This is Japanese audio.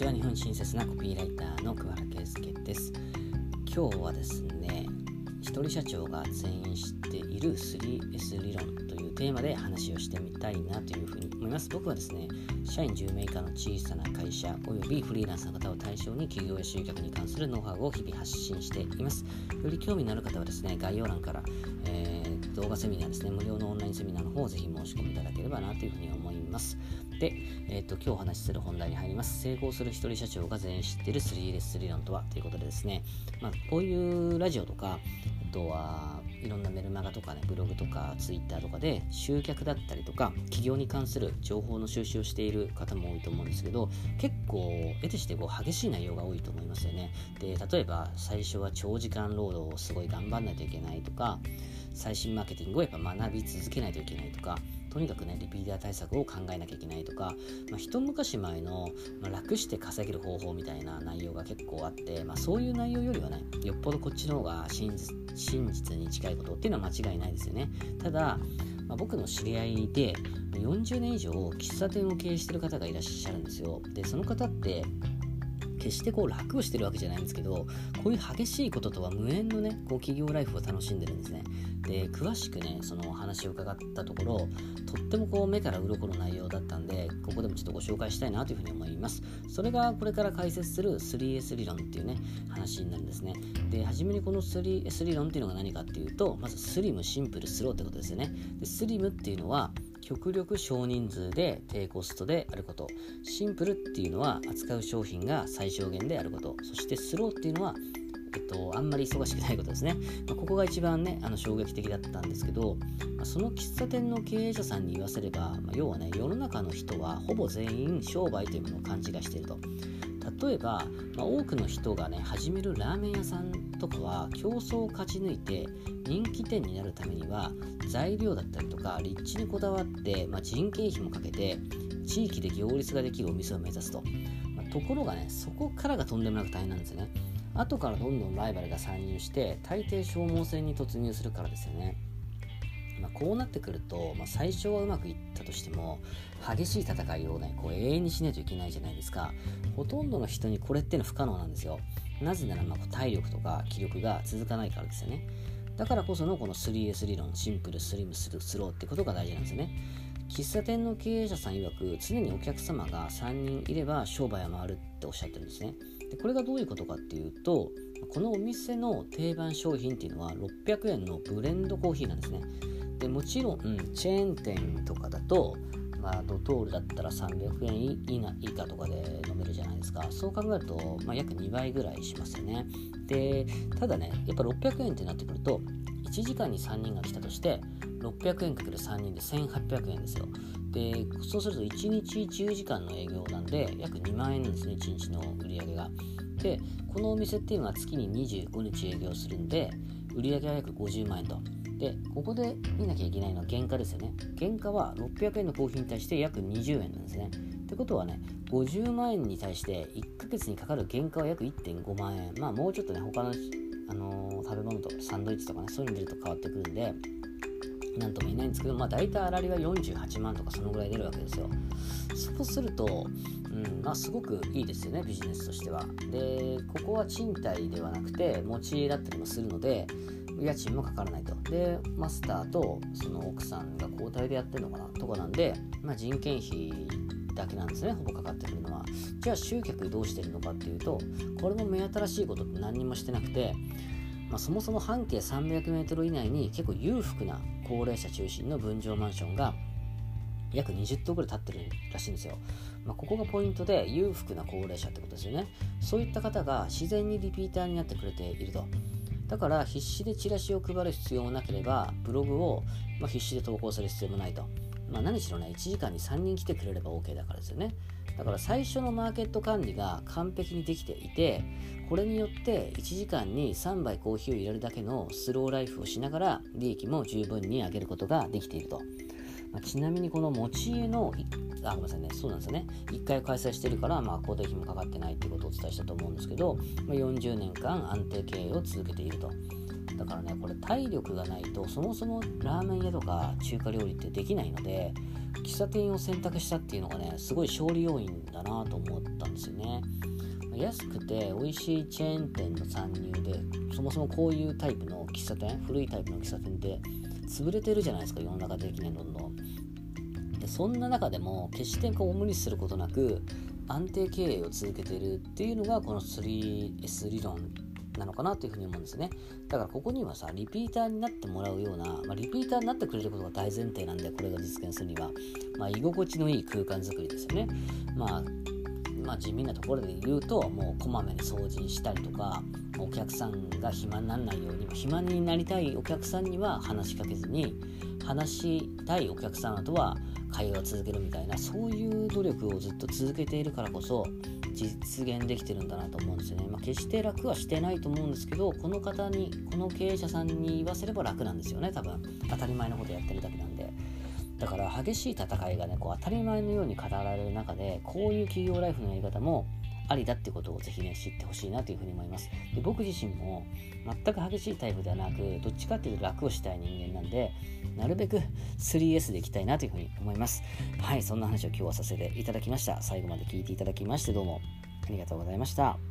ちは日本親切なコピーライターの桑原圭介です。今日はですね一人社長が全員知っている 3S 理論というテーマで話をしてみたいなというふうに思います。僕はですね社員10名以下の小さな会社およびフリーランスの方を対象に企業や集客に関するノウハウを日々発信しています。より興味のある方はですね概要欄から、えー、動画セミナーですね。無料のオンラインセミナーの方をぜひ申し込みいただければなというふうに思います。で、えーと、今日お話しする本題に入ります。成功する一人社長が全員知っている 3S 理論とは？ということでですね、まあ、こういうラジオとか、とはいろんなメルマガとかね、ブログとかツイッターとかで集客だったりとか、企業に関する情報の収集をしている方も多いと思うんですけど、結構、得てしてこう激しい内容が多いと思いますよね。で、例えば最初は長時間労働をすごい頑張んないといけないとか、最新マーケティングをやっぱ学び続けないといけないとか、とにかくねリピーター対策を考えなきゃいけないとか、まあ、一昔前の、まあ、楽して稼げる方法みたいな内容が結構あって、まあ、そういう内容よりはねよっぽどこっちの方が真実に近いことっていうのは間違いないですよね。ただ、まあ、僕の知り合いで40年以上喫茶店を経営してる方がいらっしゃるんですよ。でその方って決してこう楽をしてるわけじゃないんですけどこういう激しいこととは無縁のねこう企業ライフを楽しんでるんですね。で詳しくねそのお話を伺ったところとってもこう目から鱗の内容だったんでここでもちょっとご紹介したいなというふうに思います。それがこれから解説する 3S 理論っていうね話になるんですね。で初めにこの 3S 理論っていうのが何かっていうとまずスリムシンプルスローってことですよね。でスリムっていうのは極力少人数で低コストであることシンプルっていうのは扱う商品が最小限であることそしてスローっていうのはえっと、あんまり忙しくないことですね。まあ、ここが一番ね、あの衝撃的だったんですけど、まあ、その喫茶店の経営者さんに言わせれば、まあ、要はね、世の中の人はほぼ全員商売というものを勘違いしていると。例えば、まあ、多くの人がね始めるラーメン屋さんとかは競争を勝ち抜いて人気店になるためには材料だったりとか立地にこだわって、まあ、人件費もかけて地域で行列ができるお店を目指すと、まあ、ところがねそこからがとんでもなく大変なんですよね。後からどんどんライバルが参入して大抵消耗戦に突入するからですよね。まあ、こうなってくると、まあ、最初はうまくいったとしても激しい戦いをねこう永遠にしないといけないじゃないですか。ほとんどの人にこれっての不可能なんですよ。なぜならまあ体力とか気力が続かないからですよね。だからこそのこの 3S 理論シンプルスリムスローってことが大事なんですよね。喫茶店の経営者さん曰く常にお客様が3人いれば商売は回るっておっしゃってるんですね。でこれがどういうことかっていうとこのお店の定番商品っていうのは600円のブレンドコーヒーなんですね。でもちろん、チェーン店とかだと、まあ、ドトールだったら300円以下とかで飲めるじゃないですか。そう考えると、まあ、約2倍ぐらいしますよね。でただねやっぱ600円ってなってくると1時間に3人が来たとして600円かける3人で1800円ですよ。でそうすると1日10時間の営業なんで約2万円なんですね1日の売り上げが。でこのお店っていうのは月に25日営業するんで売り上げは約50万円と。で、ここで見なきゃいけないのは原価ですよね。原価は600円のコーヒーに対して約20円なんですね。ってことはね、50万円に対して1ヶ月にかかる原価は約1.5万円。まあもうちょっとね、他の、あのー、食べ物とサンドイッチとかね、そういうの出ると変わってくるんで、なんとも言えないんですけど、まあ大体粗利は48万とかそのぐらい出るわけですよ。そうすると、うんまあ、すごくいいですよね、ビジネスとしては。で、ここは賃貸ではなくて、持ち家だったりもするので、家賃もかからないと。で、マスターとその奥さんが交代でやってるのかなとかなんで、まあ、人件費だけなんですね、ほぼかかってくるのは。じゃあ集客どうしてるのかっていうと、これも目新しいことって何にもしてなくて、まあ、そもそも半径 300m 以内に結構裕福な高齢者中心の分譲マンションが約20棟ぐらい建ってるらしいんですよ。まあ、ここがポイントで裕福な高齢者ってことですよね。そういった方が自然にリピーターになってくれていると。だから必死でチラシを配る必要もなければブログを、ま必死で投稿する必要もないと、まあ、何しろね1時間に3人来てくれれば OK だからですよね。だから最初のマーケット管理が完璧にできていてこれによって1時間に3杯コーヒーを入れるだけのスローライフをしながら利益も十分に上げることができていると。まあ、ちなみにこの持ち家のあごめんなさいね。そうなんですよね。1回開催してるからまあ交代費もかかってないっていうことをお伝えしたと思うんですけど、まあ、40年間安定経営を続けていると。だからねこれ体力がないとそもそもラーメン屋とか中華料理ってできないので喫茶店を選択したっていうのがねすごい勝利要因だなと思ったんですよね。安くて美味しいチェーン店の参入でそもそもこういうタイプの喫茶店古いタイプの喫茶店って潰れてるじゃないですか世の中的にどんどんでそんな中でも決してこう無理することなく安定経営を続けているっていうのがこの 3S 理論なのかなというふうに思うんですね。だからここにはさ、リピーターになってもらうような、まあ、リピーターになってくれることが大前提なんで、これが実現するには、まあ、居心地のいい空間づくりですよね。まあ、まあ、地味なところで言うと、もうこまめに掃除したりとか、お客さんが暇にならないように、暇になりたいお客さんには話しかけずに、話したいお客様とは会話を続けるみたいなそういう努力をずっと続けているからこそ実現できてるんだなと思うんですよね、まあ、決して楽はしてないと思うんですけどこの方にこの経営者さんに言わせれば楽なんですよね多分。当たり前のことやってるだけなんで。だから激しい戦いがねこう当たり前のように語られる中でこういう企業ライフのやり方もありだってことをぜひね知ってほしいなというふうに思います。で僕自身も全く激しいタイプではなくどっちかっていうと楽をしたい人間なんでなるべく 3S でいきたいなというふうに思います。はいそんな話を今日はさせていただきました。最後まで聞いていただきましてどうもありがとうございました。